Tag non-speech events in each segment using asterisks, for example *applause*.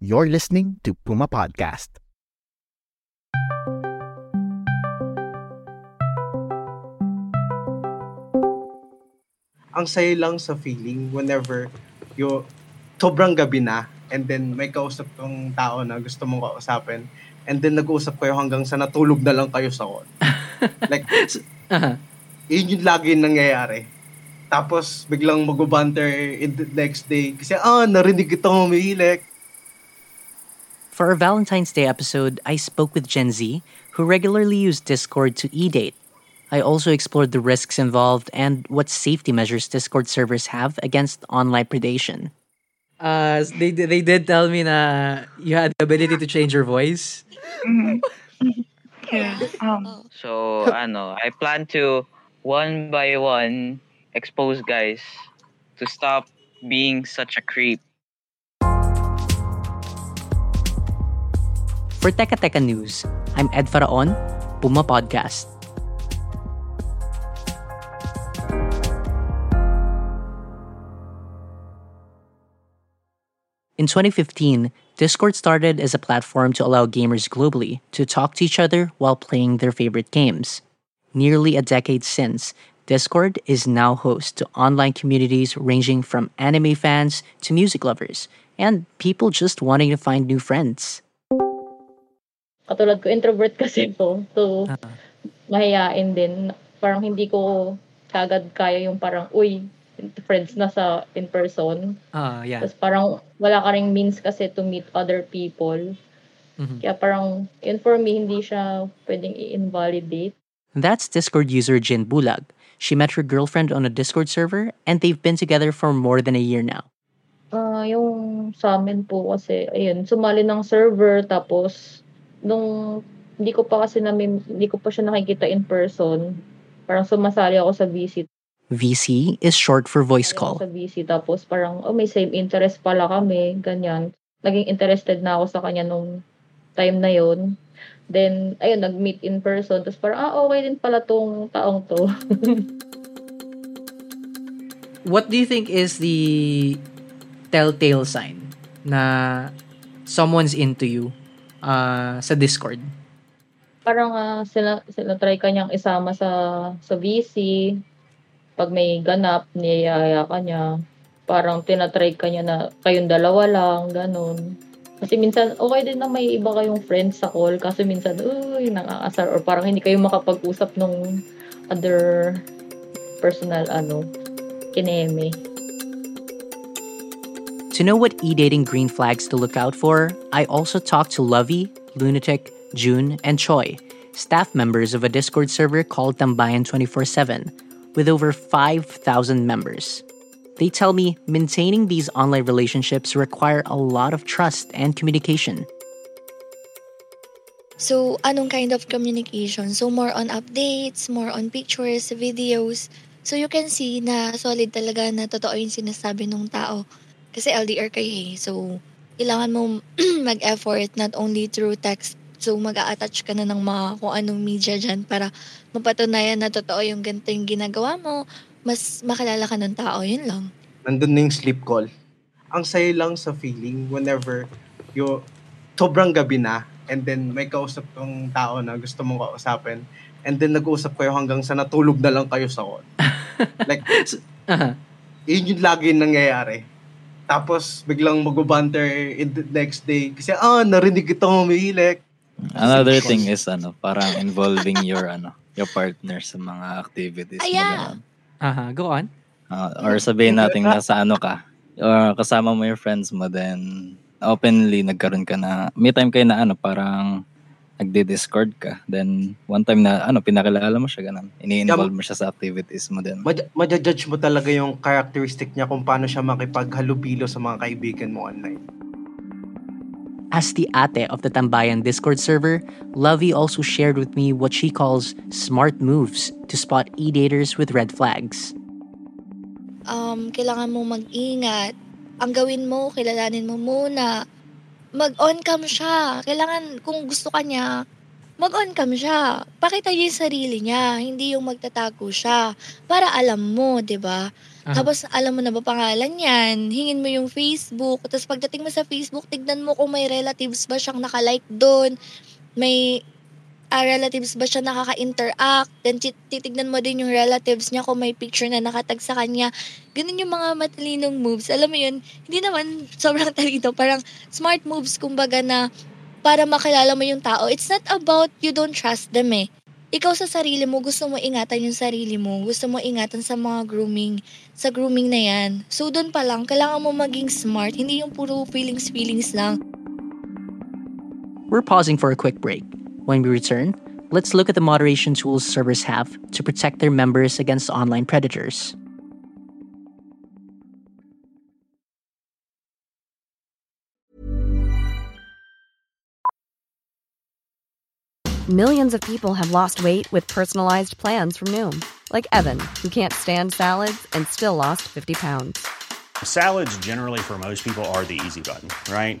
You're listening to Puma Podcast. ang saya lang sa feeling whenever you sobrang gabi na and then may kausap kang tao na gusto mong kausapin and then nag-uusap kayo hanggang sa natulog na lang kayo sa call. *laughs* like, Uh-huh. yun yung lagi nangyayari. Tapos, biglang mag-banter in the next day kasi, ah, narinig kitang umihilik. For our Valentine's Day episode, I spoke with Gen Z, who regularly use Discord to e-date. I also explored the risks involved and what safety measures Discord servers have against online predation. Uh, they they did tell me na you had the ability to change your voice. Yeah. *laughs* Um, So, ano, I plan to one by one expose guys to stop being such a creep. For Teka Teka News, I'm Ed Faraon, Puma Podcast. In 2015, Discord started as a platform to allow gamers globally to talk to each other while playing their favorite games. Nearly a decade since, Discord is now host to online communities ranging from anime fans to music lovers and people just wanting to find new friends. Katulad ko, introvert kasi po. So, mahihain din. Parang hindi ko kagad kaya yung parang, uy, friends na sa in person. Ah, yeah. Tapos parang wala ka ring means kasi to meet other people. Mhm. Kaya parang, yun for me, hindi siya pwedeng i-invalidate. That's Discord user Jin Bulag. She met her girlfriend on a Discord server and they've been together for more than a year now. Ah, yung sa amin po kasi, ayun, sumali ng server, tapos, nung, hindi ko pa kasi namin, hindi ko pa siya nakikita in person, parang sumasali ako sa visit. VC is short for voice call. Sa VC, tapos parang, oh, may same interest pala kami, ganyan. Naging interested na ako sa kanya nung time na yon Then, ayun, nag-meet in person. Tapos parang, ah, okay din pala tong taong to. *laughs* What do you think is the telltale sign na someone's into you uh, sa Discord? parang ah, sila, sila try kanyang isama sa, sa VC. Pag may ganap, niyayaya ka niya. Parang tinatry ka niya na kayong dalawa lang, ganun. Kasi minsan, okay din na may iba kayong friends sa call. Kasi minsan, uy, nangaasar. Or parang hindi kayo makapag-usap nung other personal, ano, kineme. To know what e-dating green flags to look out for, I also talked to Lovey, Lunatic, June, and Choi, staff members of a Discord server called Tambayan 24/7, with over 5,000 members. They tell me maintaining these online relationships require a lot of trust and communication. so, anong kind of communication? So, more on updates, more on pictures, videos. So, you can see na solid talaga na totoo yung sinasabi ng tao. Kasi LDR kayo eh. So, kailangan mo *clears throat* mag-effort not only through text. So, mag-a-attach ka na ng mga kung anong media dyan para mapatunayan na totoo yung ganito yung ginagawa mo. Mas makilala ka ng tao. Yun lang. nandun na yung sleep call. Ang saya lang sa feeling whenever you sobrang gabi na and then may kausap kang tao na gusto mong kausapin and then nag-uusap kayo hanggang sa natulog na lang kayo sa call. *laughs* like, Uh-huh. yun yung lagi nangyayari. Tapos, biglang mag-banter in the next day kasi, ah, narinig kitang umihilik. Another thing is ano, parang involving your ano, your partner sa mga activities ganun. Aha, go on. Ah, or sabihin natin nasa ano ka, or kasama mo yung friends mo, then openly nagkaroon ka na, may time kayo na ano, parang nagdi-discord ka. Then, one time na, ano, pinakilala mo siya, ganun. Ini-involve mo siya sa activities mo din. Mad- madjudge mo talaga yung characteristic niya kung paano siya makipaghalubilo sa mga kaibigan mo online. As the ate of the Tambayan Discord server, Lovey also shared with me what she calls smart moves to spot e-daters with red flags. um, kailangan mo mag-ingat. Ang gawin mo, kilalanin mo muna. Mag-on cam siya. Kailangan, kung gusto ka niya, mag-on cam siya. Pakita niya yung sarili niya, hindi yung magtatago siya. Para alam mo, di ba? Ah. Tapos, alam mo na ba pangalan yan? Hingin mo yung Facebook. Tapos, pagdating mo sa Facebook, tignan mo kung may relatives ba siyang nakalike doon. May ah, relatives ba siya nakaka-interact. Then, tit- titignan mo din yung relatives niya kung may picture na nakatag sa kanya. Ganun yung mga matalinong moves. Alam mo yun, hindi naman *laughs* sobrang talino. Parang smart moves, kumbaga na para makilala mo yung tao. It's not about you don't trust them eh. Ikaw sa sarili mo, gusto mo ingatan yung sarili mo. Gusto mo ingatan sa mga grooming, sa grooming na yan. So, doon pa lang, kailangan mo maging smart. Hindi yung puro feelings-feelings lang. We're pausing for a quick break. When we return, let's look at the moderation tools servers have to protect their members against online predators. Millions of people have lost weight with personalized plans from Noom, like Evan, who can't stand salads and still lost 50 pounds. Salads, generally, for most people, are the easy button, right?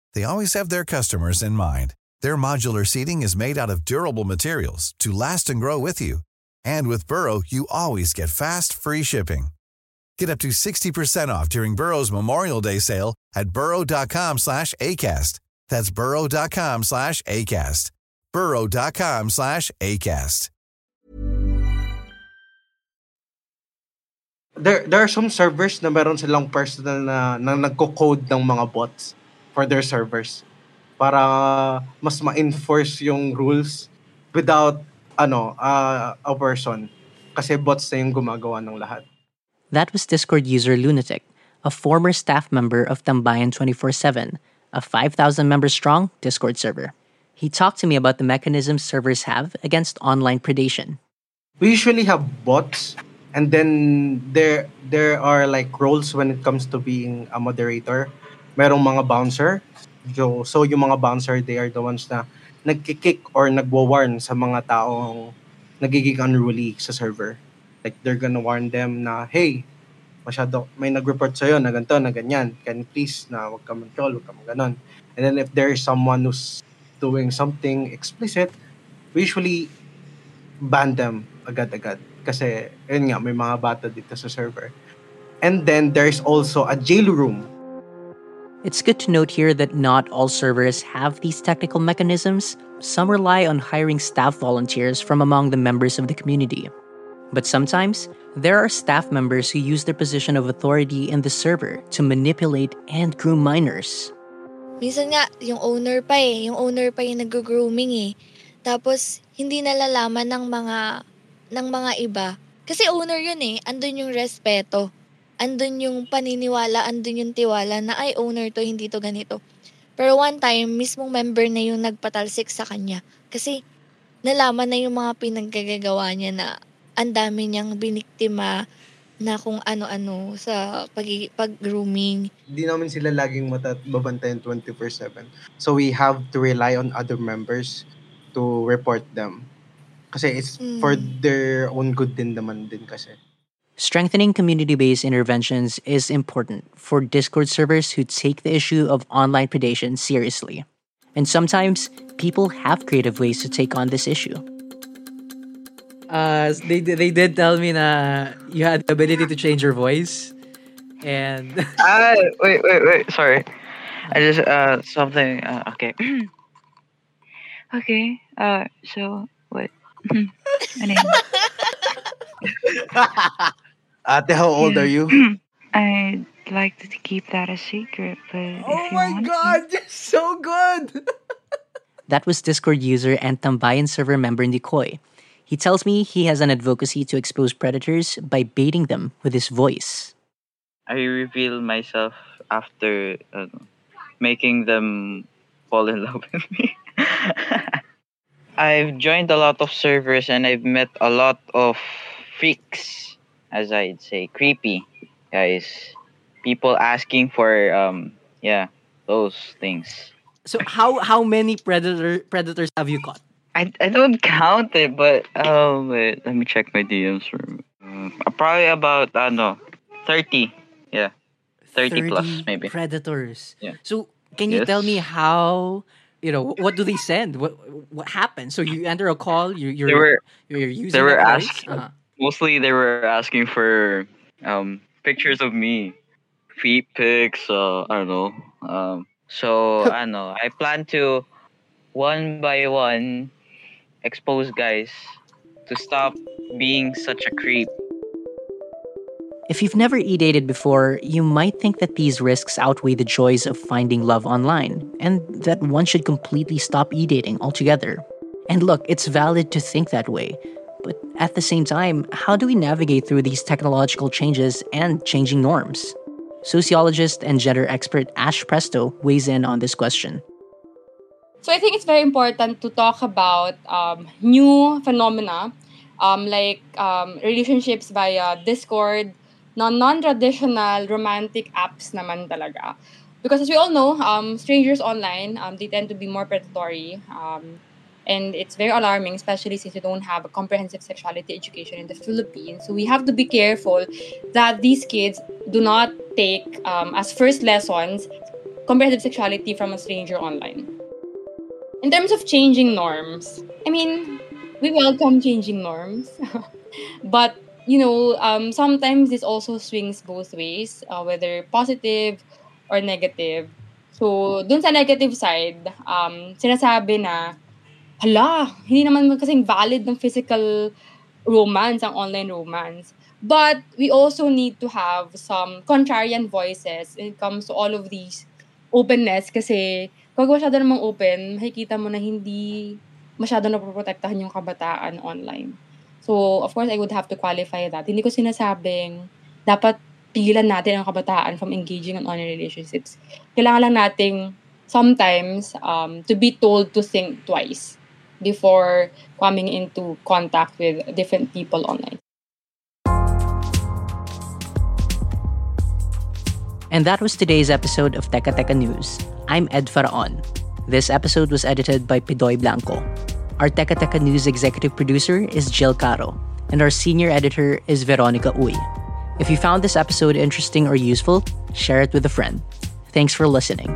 they always have their customers in mind. Their modular seating is made out of durable materials to last and grow with you. And with Burrow, you always get fast, free shipping. Get up to 60% off during Burrow's Memorial Day sale at burrow.com slash ACAST. That's burrow.com slash ACAST. burrow.com slash ACAST. There, there are some servers na meron silang personal na, na nagko-code ng mga bots for their servers para mas ma-enforce yung rules without ano uh, a person kasi bots na yung gumagawa ng lahat. That was Discord user Lunatic, a former staff member of Tambayan 24/7, a 5,000 member strong Discord server. He talked to me about the mechanisms servers have against online predation. We usually have bots and then there there are like roles when it comes to being a moderator. Merong mga bouncer. So, so yung mga bouncer, they are the ones na nagkikick or nagwa-warn sa mga taong nagiging unruly sa server. Like they're gonna warn them na, hey, masyado, may nag-report sa'yo na ganito, na ganyan. Can you please na wag ka mag-troll, wag ka mag-ganon. And then if there is someone who's doing something explicit, we usually ban them agad-agad. Kasi, yun nga, may mga bata dito sa server. And then, there's also a jail room. It's good to note here that not all servers have these technical mechanisms. Some rely on hiring staff volunteers from among the members of the community. But sometimes, there are staff members who use their position of authority in the server to manipulate and groom minors. Minsan nga, yung owner pa eh. Yung owner pa yung nag-grooming eh. Tapos, hindi nalalaman ng mga ng mga iba. Kasi owner yun eh. Andun yung respeto. Andun yung paniniwala, andun yung tiwala na ay owner to, hindi to ganito. Pero one time, mismong member na yung nagpatalsik sa kanya. Kasi nalaman na yung mga pinaggagawa niya na ang dami niyang biniktima na kung ano-ano sa pag, pag-grooming. Hindi namin sila laging matababantayan 24-7. So we have to rely on other members to report them. Kasi it's for Mm. their own good din naman din kasi. Strengthening community based interventions is important for Discord servers who take the issue of online predation seriously. And sometimes people have creative ways to take on this issue. Uh, they they did tell me na you had the ability to change your voice, and *laughs* Ah, wait, wait, wait. Sorry. I just uh something. Uh, okay. *clears throat* okay. Uh, so what? *laughs* Ano yun? *laughs* *laughs* Ate, how old are you? *clears throat* I'd like to keep that a secret, but Oh my want god, *laughs* you're so good! That was Discord user and Tambayan server member Nikoy. He tells me he has an advocacy to expose predators by baiting them with his voice. I reveal myself after uh, making them fall in *laughs* love with me. I've joined a lot of servers and I've met a lot of freaks, as I'd say, creepy guys. People asking for um yeah those things. So how how many predator predators have you caught? I, I don't count it, but um wait, let me check my DMs for um, probably about I don't know thirty. Yeah, thirty plus 30 maybe. predators. Yeah. So can you Yes. tell me how you know what do they send? What what happens? So you enter a call. You you're They were you're using they were asking Uh-huh. Mostly they were asking for um pictures of me feet pics uh i don't know um so *laughs* i don't know i plan to one by one expose guys to stop being such a creep If you've never e-dated before, you might think that these risks outweigh the joys of finding love online, and that one should completely stop e-dating altogether. And look, it's valid to think that way. But at the same time, how do we navigate through these technological changes and changing norms? Sociologist and gender expert Ash Presto weighs in on this question. So I think it's very important to talk about um, new phenomena um, like um, relationships via Discord, non non-traditional romantic apps naman talaga. Because as we all know, um, strangers online, um, they tend to be more predatory. And it's very alarming, especially since we don't have a comprehensive sexuality education in the Philippines. So we have to be careful that these kids do not take um, as first lessons comprehensive sexuality from a stranger online. In terms of changing norms, I mean, we welcome changing norms, *laughs* but you know, um, sometimes this also swings both ways, uh, whether positive or negative. So, dun sa negative side, um, sinasabi na, hala, hindi naman kasing valid ng physical romance, ang online romance. But we also need to have some contrarian voices when it comes to all of these openness kasi pag masyado namang open, makikita mo na hindi masyado napoprotektahan yung kabataan online. So, of course, I would have to qualify that. Hindi ko sinasabing dapat pigilan natin ang kabataan from engaging in online relationships. Kailangan lang nating sometimes um, to be told to think twice before coming into contact with different people online. And that was today's episode of Teka Teka News. I'm Ed Faraon. This episode was edited by Pidoy Blanco. Our Teka Teka News executive producer is Jill Caro, and our senior editor is Veronica Uy. If you found this episode interesting or useful, share it with a friend. Thanks for listening.